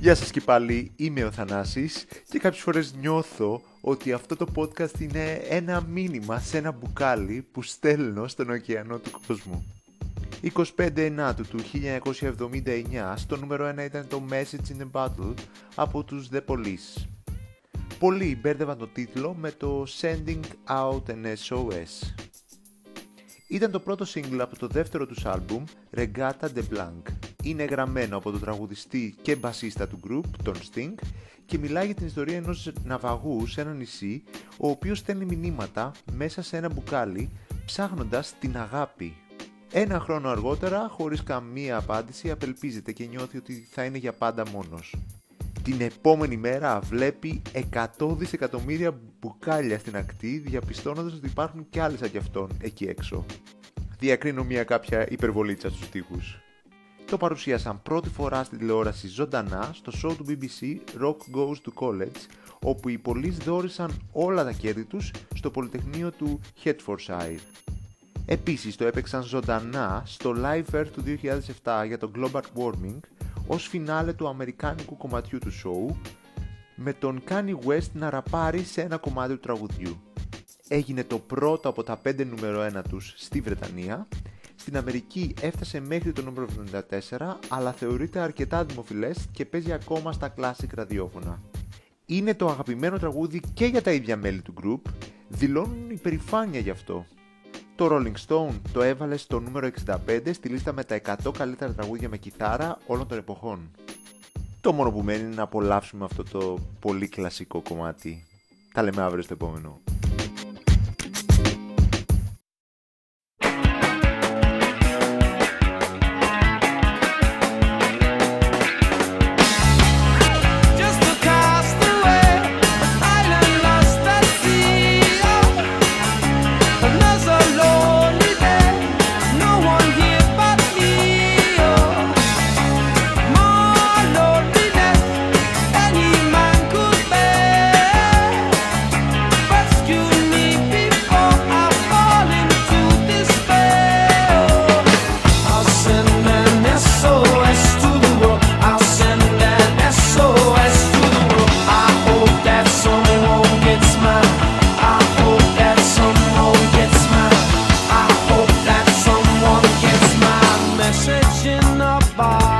Γεια σας και πάλι, είμαι ο Θανάσης και κάποιες φορές νιώθω ότι αυτό το podcast είναι ένα μήνυμα σε ένα μπουκάλι που στέλνω στον ωκεανό του κόσμου. 25 Ενάτου του 1979 στο νούμερο 1 ήταν το Message in a Bottle από τους The Police. Πολλοί μπέρδευαν το τίτλο με το Sending Out an SOS. Ήταν το πρώτο single από το δεύτερο τους άλμπουμ Regatta de Blanc. Είναι γραμμένο από τον τραγουδιστή και μπασίστα του group, τον Sting, και μιλάει για την ιστορία ενός ναυαγού σε ένα νησί, ο οποίος στέλνει μηνύματα μέσα σε ένα μπουκάλι, ψάχνοντας την αγάπη. Ένα χρόνο αργότερα, χωρίς καμία απάντηση, απελπίζεται και νιώθει ότι θα είναι για πάντα μόνος. Την επόμενη μέρα βλέπει 100 δισεκατομμύρια μπουκάλια στην ακτή, διαπιστώνοντας ότι υπάρχουν κι άλλες σαν κι αυτόν εκεί έξω. Διακρίνω μια κάποια υπερβολίτσα στους τοίχους. Το παρουσίασαν πρώτη φορά στην τηλεόραση ζωντανά στο show του BBC Rock Goes to College, όπου οι πολλοί δόρισαν όλα τα κέρδη τους στο Πολυτεχνείο του Hertfordshire. Επίσης το έπαιξαν ζωντανά στο Live Air του 2007 για το Global Warming ως φινάλε του αμερικάνικου κομματιού του show με τον Kanye West να ραπάρει σε ένα κομμάτι του τραγουδιού. Έγινε το πρώτο από τα 5 νούμερο 1 τους στη Βρετανία στην Αμερική έφτασε μέχρι το νούμερο 74, αλλά θεωρείται αρκετά δημοφιλές και παίζει ακόμα στα classic ραδιόφωνα. Είναι το αγαπημένο τραγούδι και για τα ίδια μέλη του group, δηλώνουν υπερηφάνεια γι' αυτό. Το Rolling Stone το έβαλε στο νούμερο 65 στη λίστα με τα 100 καλύτερα τραγούδια με κιθάρα όλων των εποχών. Το μόνο που μένει είναι να απολαύσουμε αυτό το πολύ κλασικό κομμάτι. Τα λέμε αύριο στο επόμενο. searching the bar.